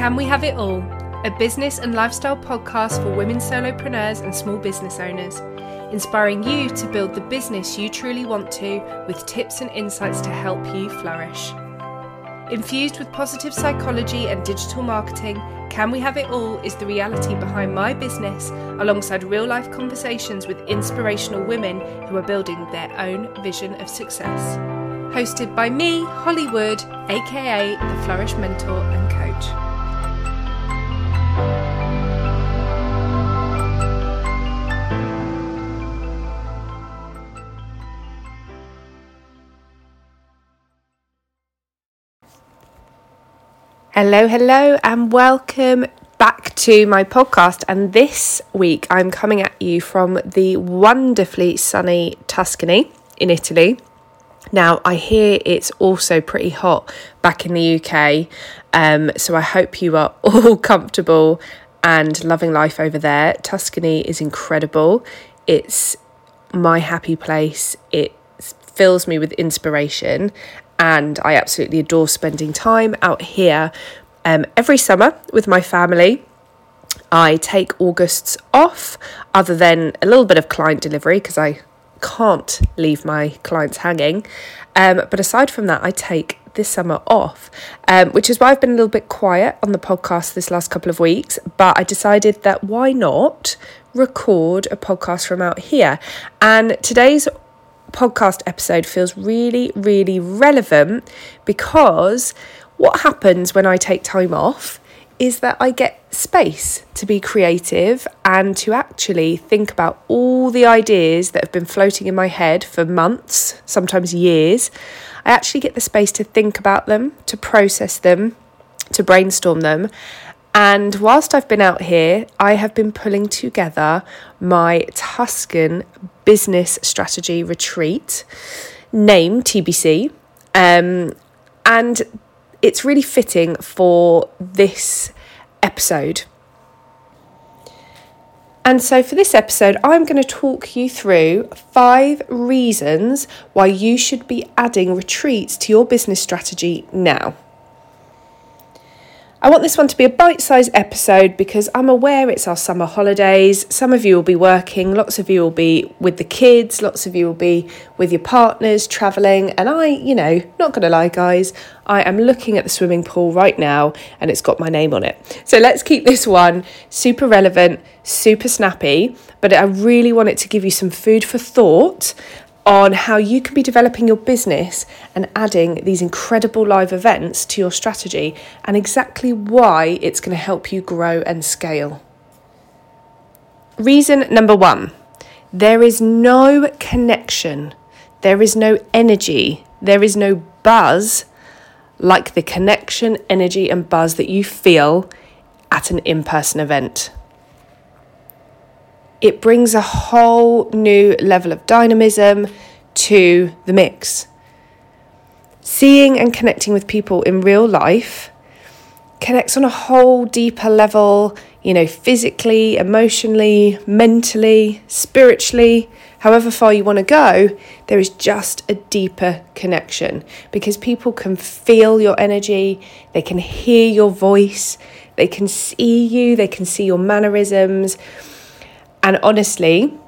Can We Have It All? A business and lifestyle podcast for women solopreneurs and small business owners, inspiring you to build the business you truly want to with tips and insights to help you flourish. Infused with positive psychology and digital marketing, Can We Have It All is the reality behind my business, alongside real life conversations with inspirational women who are building their own vision of success. Hosted by me, Holly Wood, aka the Flourish Mentor and Coach. Hello, hello, and welcome back to my podcast. And this week I'm coming at you from the wonderfully sunny Tuscany in Italy. Now, I hear it's also pretty hot back in the UK, um, so I hope you are all comfortable and loving life over there. Tuscany is incredible, it's my happy place. It fills me with inspiration, and I absolutely adore spending time out here um, every summer with my family. I take August's off, other than a little bit of client delivery because I can't leave my clients hanging. Um, but aside from that, I take this summer off, um, which is why I've been a little bit quiet on the podcast this last couple of weeks. But I decided that why not record a podcast from out here? And today's podcast episode feels really, really relevant because what happens when I take time off is that I get space to be creative and to actually think about all the ideas that have been floating in my head for months, sometimes years. I actually get the space to think about them, to process them, to brainstorm them. And whilst I've been out here, I have been pulling together my Tuscan business strategy retreat, named TBC. Um, and it's really fitting for this episode. And so, for this episode, I'm going to talk you through five reasons why you should be adding retreats to your business strategy now. I want this one to be a bite sized episode because I'm aware it's our summer holidays. Some of you will be working, lots of you will be with the kids, lots of you will be with your partners travelling. And I, you know, not going to lie, guys, I am looking at the swimming pool right now and it's got my name on it. So let's keep this one super relevant, super snappy, but I really want it to give you some food for thought on how you can be developing your business and adding these incredible live events to your strategy and exactly why it's going to help you grow and scale. Reason number one there is no connection, there is no energy, there is no buzz like the connection, energy, and buzz that you feel at an in person event it brings a whole new level of dynamism to the mix. Seeing and connecting with people in real life connects on a whole deeper level, you know, physically, emotionally, mentally, spiritually, however far you want to go, there is just a deeper connection because people can feel your energy, they can hear your voice, they can see you, they can see your mannerisms and honestly,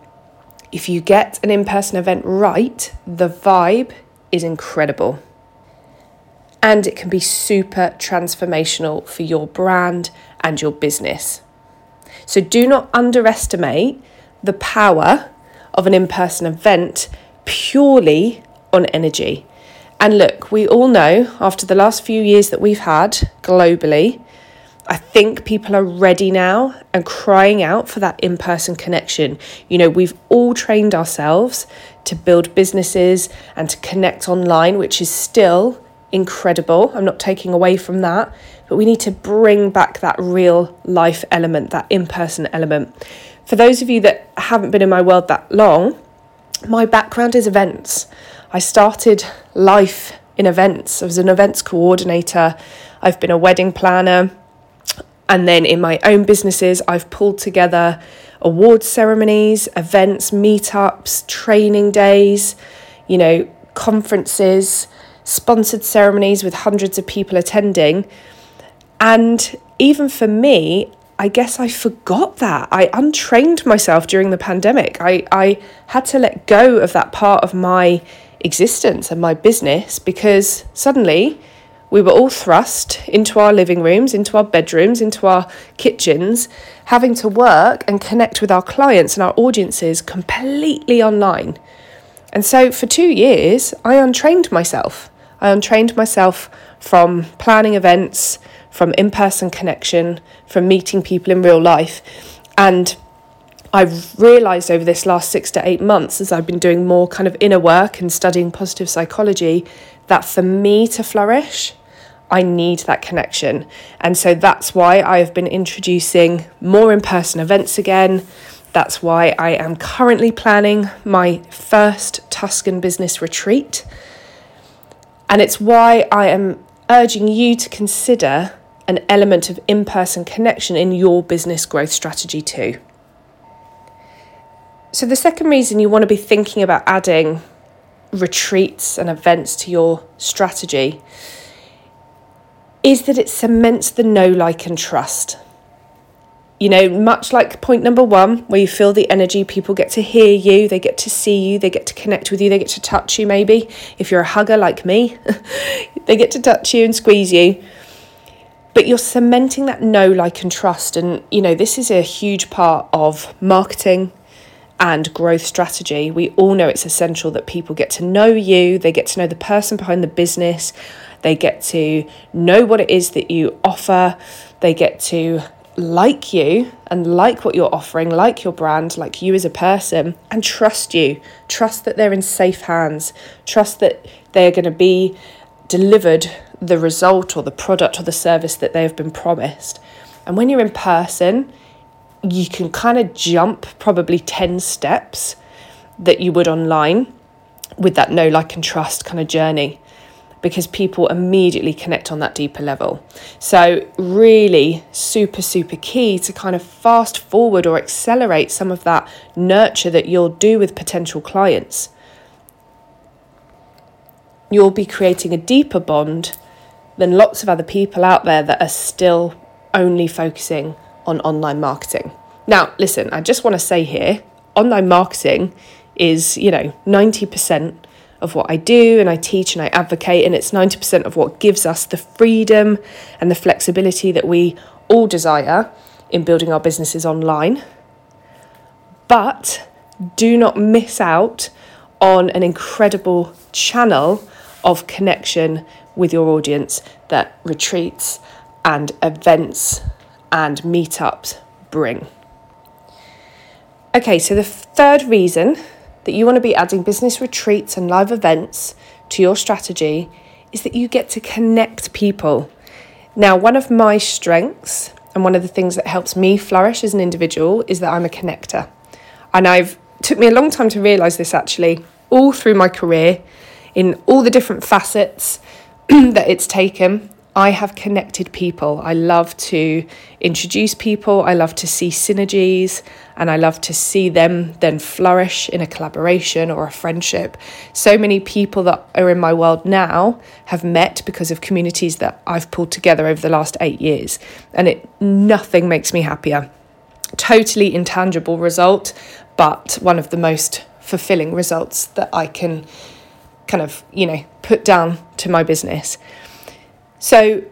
if you get an in person event right, the vibe is incredible. And it can be super transformational for your brand and your business. So do not underestimate the power of an in person event purely on energy. And look, we all know after the last few years that we've had globally, I think people are ready now and crying out for that in person connection. You know, we've all trained ourselves to build businesses and to connect online, which is still incredible. I'm not taking away from that, but we need to bring back that real life element, that in person element. For those of you that haven't been in my world that long, my background is events. I started life in events. I was an events coordinator, I've been a wedding planner. And then in my own businesses, I've pulled together awards ceremonies, events, meetups, training days, you know, conferences, sponsored ceremonies with hundreds of people attending. And even for me, I guess I forgot that. I untrained myself during the pandemic. I, I had to let go of that part of my existence and my business because suddenly we were all thrust into our living rooms, into our bedrooms, into our kitchens, having to work and connect with our clients and our audiences completely online. And so for two years, I untrained myself. I untrained myself from planning events, from in person connection, from meeting people in real life. And I've realised over this last six to eight months, as I've been doing more kind of inner work and studying positive psychology, that for me to flourish, I need that connection. And so that's why I have been introducing more in person events again. That's why I am currently planning my first Tuscan business retreat. And it's why I am urging you to consider an element of in person connection in your business growth strategy too. So, the second reason you want to be thinking about adding retreats and events to your strategy is that it cements the know, like, and trust. You know, much like point number one, where you feel the energy, people get to hear you, they get to see you, they get to connect with you, they get to touch you, maybe. If you're a hugger like me, they get to touch you and squeeze you. But you're cementing that know, like, and trust. And, you know, this is a huge part of marketing and growth strategy. We all know it's essential that people get to know you, they get to know the person behind the business, they get to know what it is that you offer. They get to like you and like what you're offering, like your brand, like you as a person, and trust you. Trust that they're in safe hands. Trust that they're going to be delivered the result or the product or the service that they have been promised. And when you're in person, you can kind of jump probably 10 steps that you would online with that know, like, and trust kind of journey because people immediately connect on that deeper level. So, really, super, super key to kind of fast forward or accelerate some of that nurture that you'll do with potential clients. You'll be creating a deeper bond than lots of other people out there that are still only focusing on online marketing. Now, listen, I just want to say here online marketing is, you know, 90% of what I do and I teach and I advocate, and it's 90% of what gives us the freedom and the flexibility that we all desire in building our businesses online. But do not miss out on an incredible channel of connection with your audience that retreats and events and meetups bring. Okay, so the third reason that you want to be adding business retreats and live events to your strategy is that you get to connect people. Now, one of my strengths and one of the things that helps me flourish as an individual is that I'm a connector. And I've took me a long time to realize this actually all through my career in all the different facets that it's taken I have connected people. I love to introduce people. I love to see synergies and I love to see them then flourish in a collaboration or a friendship. So many people that are in my world now have met because of communities that I've pulled together over the last eight years. And it nothing makes me happier. Totally intangible result, but one of the most fulfilling results that I can kind of, you know, put down to my business. So,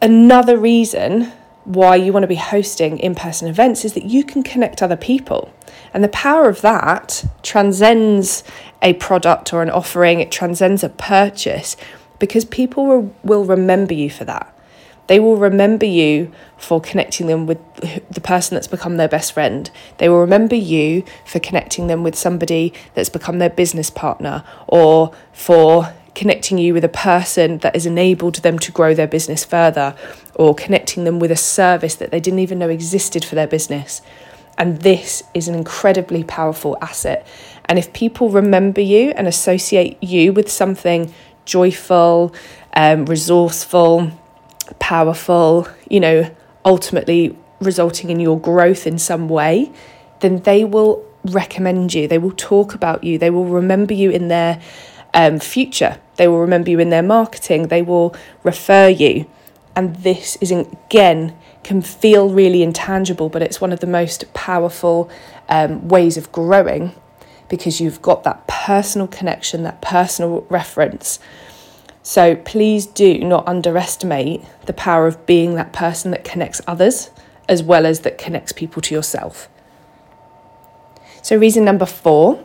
another reason why you want to be hosting in person events is that you can connect other people. And the power of that transcends a product or an offering, it transcends a purchase because people will remember you for that. They will remember you for connecting them with the person that's become their best friend. They will remember you for connecting them with somebody that's become their business partner or for connecting you with a person that has enabled them to grow their business further or connecting them with a service that they didn't even know existed for their business. And this is an incredibly powerful asset. And if people remember you and associate you with something joyful, um, resourceful, powerful, you know, ultimately resulting in your growth in some way, then they will recommend you. They will talk about you. They will remember you in their um, future. They will remember you in their marketing, they will refer you. And this is, again, can feel really intangible, but it's one of the most powerful um, ways of growing because you've got that personal connection, that personal reference. So please do not underestimate the power of being that person that connects others as well as that connects people to yourself. So, reason number four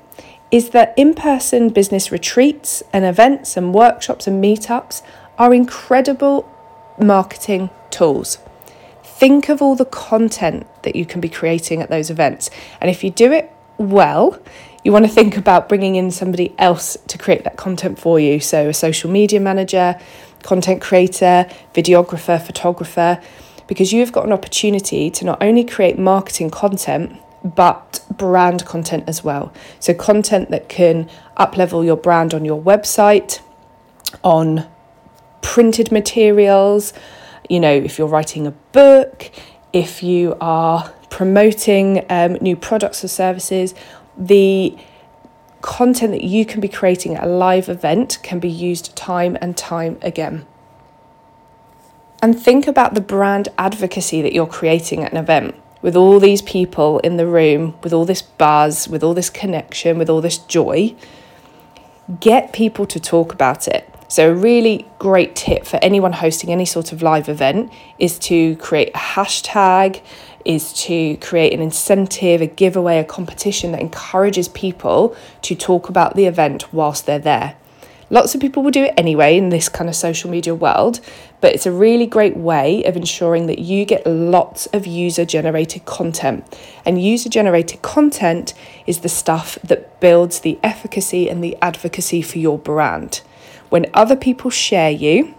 is that in person business retreats and events and workshops and meetups are incredible marketing tools. Think of all the content that you can be creating at those events. And if you do it well, you want to think about bringing in somebody else to create that content for you. So, a social media manager, content creator, videographer, photographer, because you've got an opportunity to not only create marketing content, but brand content as well. So, content that can uplevel your brand on your website, on printed materials, you know, if you're writing a book, if you are promoting um, new products or services, the content that you can be creating at a live event can be used time and time again. And think about the brand advocacy that you're creating at an event with all these people in the room, with all this buzz, with all this connection, with all this joy. Get people to talk about it. So, a really great tip for anyone hosting any sort of live event is to create a hashtag, is to create an incentive, a giveaway, a competition that encourages people to talk about the event whilst they're there. Lots of people will do it anyway in this kind of social media world, but it's a really great way of ensuring that you get lots of user generated content. And user generated content is the stuff that builds the efficacy and the advocacy for your brand. When other people share you,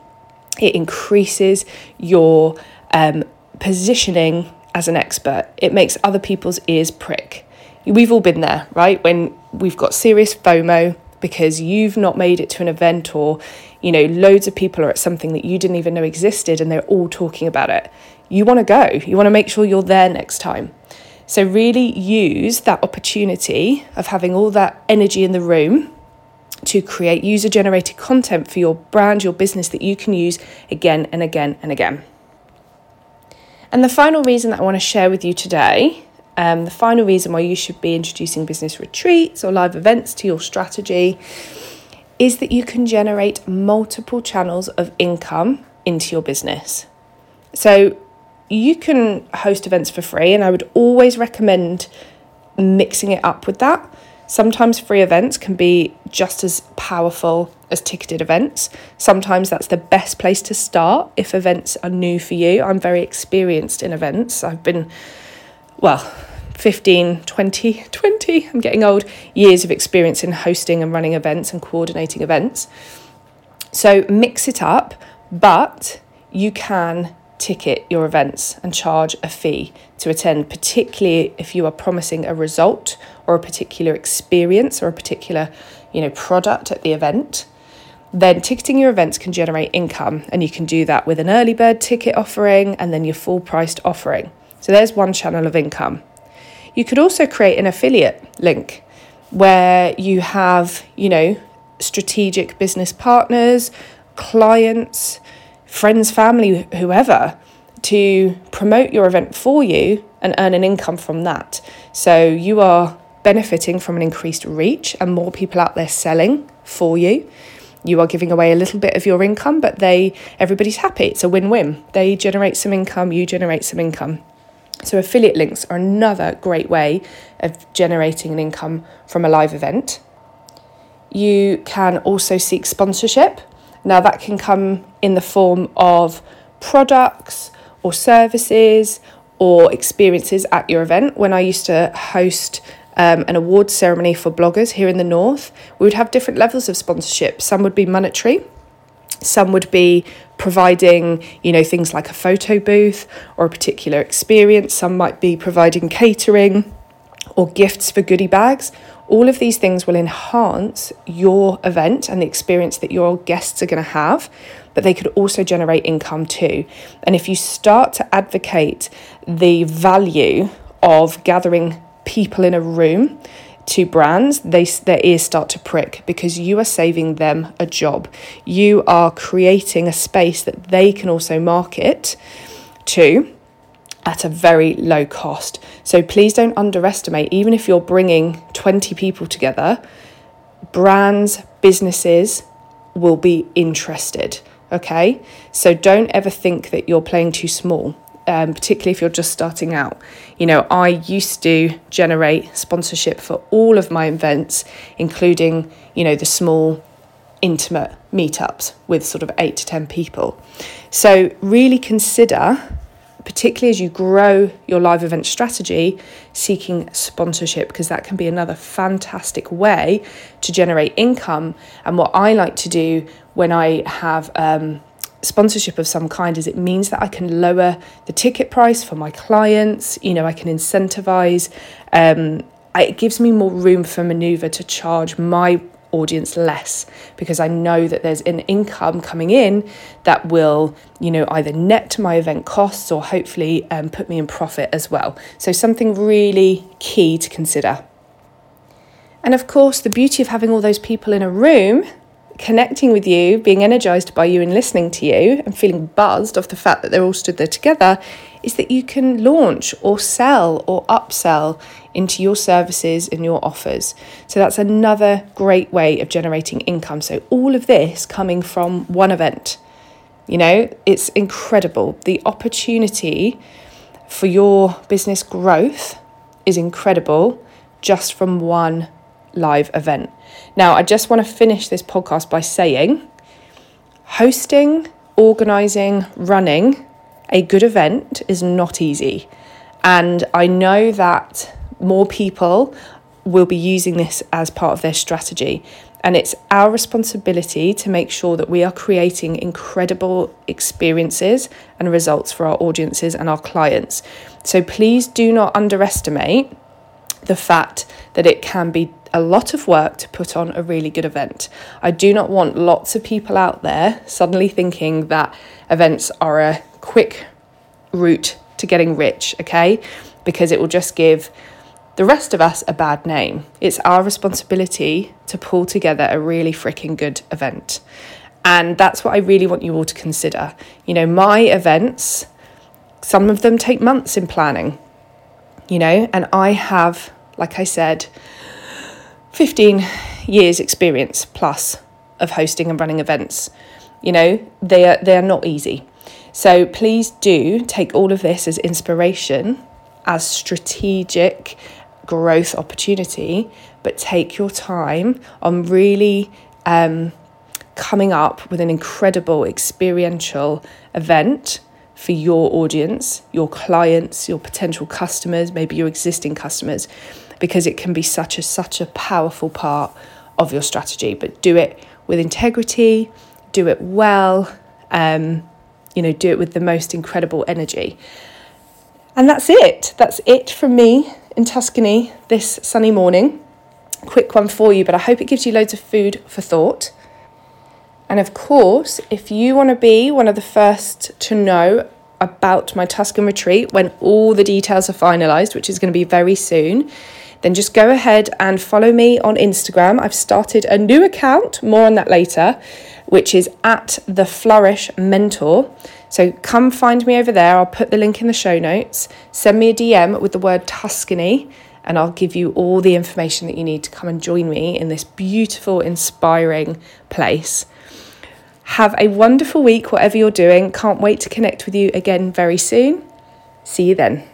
it increases your um, positioning as an expert. It makes other people's ears prick. We've all been there, right? When we've got serious FOMO because you've not made it to an event or, you know, loads of people are at something that you didn't even know existed and they're all talking about it. You want to go, you want to make sure you're there next time. So, really use that opportunity of having all that energy in the room to create user generated content for your brand, your business that you can use again and again and again. And the final reason that I want to share with you today, um, the final reason why you should be introducing business retreats or live events to your strategy, is that you can generate multiple channels of income into your business. So you can host events for free, and I would always recommend mixing it up with that. Sometimes free events can be just as powerful as ticketed events. Sometimes that's the best place to start if events are new for you. I'm very experienced in events. I've been, well, 15, 20, 20, I'm getting old, years of experience in hosting and running events and coordinating events. So mix it up, but you can ticket your events and charge a fee to attend, particularly if you are promising a result or a particular experience or a particular, you know, product at the event. Then ticketing your events can generate income, and you can do that with an early bird ticket offering and then your full priced offering. So there's one channel of income. You could also create an affiliate link where you have, you know, strategic business partners, clients, friends, family, whoever, to promote your event for you and earn an income from that. So you are benefiting from an increased reach and more people out there selling for you. You are giving away a little bit of your income, but they everybody's happy. It's a win-win. They generate some income, you generate some income. So affiliate links are another great way of generating an income from a live event. You can also seek sponsorship. Now, that can come in the form of products or services or experiences at your event. When I used to host um, an award ceremony for bloggers here in the north, we would have different levels of sponsorship. Some would be monetary, some would be providing, you know, things like a photo booth or a particular experience. Some might be providing catering or gifts for goodie bags, all of these things will enhance your event and the experience that your guests are going to have, but they could also generate income too. And if you start to advocate the value of gathering people in a room to brands, they their ears start to prick because you are saving them a job. You are creating a space that they can also market to at a very low cost. So please don't underestimate, even if you're bringing 20 people together, brands, businesses will be interested. Okay, so don't ever think that you're playing too small um, particularly if you're just starting out. You know, I used to generate sponsorship for all of my events, including, you know, the small, intimate meetups with sort of eight to 10 people. So, really consider, particularly as you grow your live event strategy, seeking sponsorship because that can be another fantastic way to generate income. And what I like to do when I have, um, sponsorship of some kind is it means that I can lower the ticket price for my clients, you know, I can incentivize. Um, it gives me more room for maneuver to charge my audience less because I know that there's an income coming in that will, you know, either net my event costs or hopefully um, put me in profit as well. So, something really key to consider. And of course, the beauty of having all those people in a room connecting with you, being energized by you and listening to you and feeling buzzed off the fact that they're all stood there together is that you can launch or sell or upsell into your services and your offers. So that's another great way of generating income. So all of this coming from one event. You know, it's incredible. The opportunity for your business growth is incredible just from one live event. Now, I just want to finish this podcast by saying hosting, organising, running a good event is not easy. And I know that more people will be using this as part of their strategy. And it's our responsibility to make sure that we are creating incredible experiences and results for our audiences and our clients. So please do not underestimate the fact that it can be a lot of work to put on a really good event. I do not want lots of people out there suddenly thinking that events are a quick route to getting rich, okay? Because it will just give the rest of us a bad name. It's our responsibility to pull together a really freaking good event. And that's what I really want you all to consider. You know, my events, some of them take months in planning, you know, and I have, like I said, 15 years experience plus of hosting and running events. You know, they are they are not easy. So please do take all of this as inspiration, as strategic growth opportunity, but take your time on really um, coming up with an incredible experiential event for your audience, your clients, your potential customers, maybe your existing customers because it can be such a such a powerful part of your strategy. But do it with integrity, do it well, um, you know, do it with the most incredible energy. And that's it. That's it from me in Tuscany this sunny morning. Quick one for you, but I hope it gives you loads of food for thought. And of course, if you want to be one of the first to know about my Tuscan retreat when all the details are finalised, which is going to be very soon, then just go ahead and follow me on Instagram. I've started a new account, more on that later, which is at the Flourish Mentor. So come find me over there. I'll put the link in the show notes. Send me a DM with the word Tuscany, and I'll give you all the information that you need to come and join me in this beautiful, inspiring place. Have a wonderful week, whatever you're doing. Can't wait to connect with you again very soon. See you then.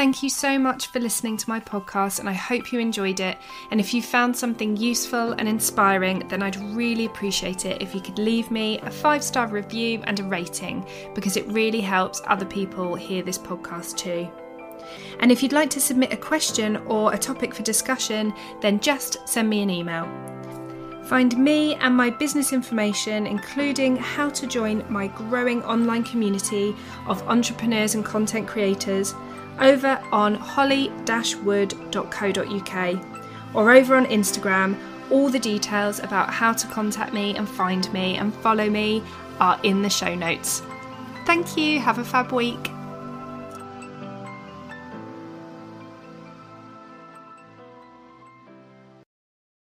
Thank you so much for listening to my podcast, and I hope you enjoyed it. And if you found something useful and inspiring, then I'd really appreciate it if you could leave me a five star review and a rating because it really helps other people hear this podcast too. And if you'd like to submit a question or a topic for discussion, then just send me an email. Find me and my business information, including how to join my growing online community of entrepreneurs and content creators over on holly-wood.co.uk or over on Instagram. All the details about how to contact me and find me and follow me are in the show notes. Thank you. Have a fab week.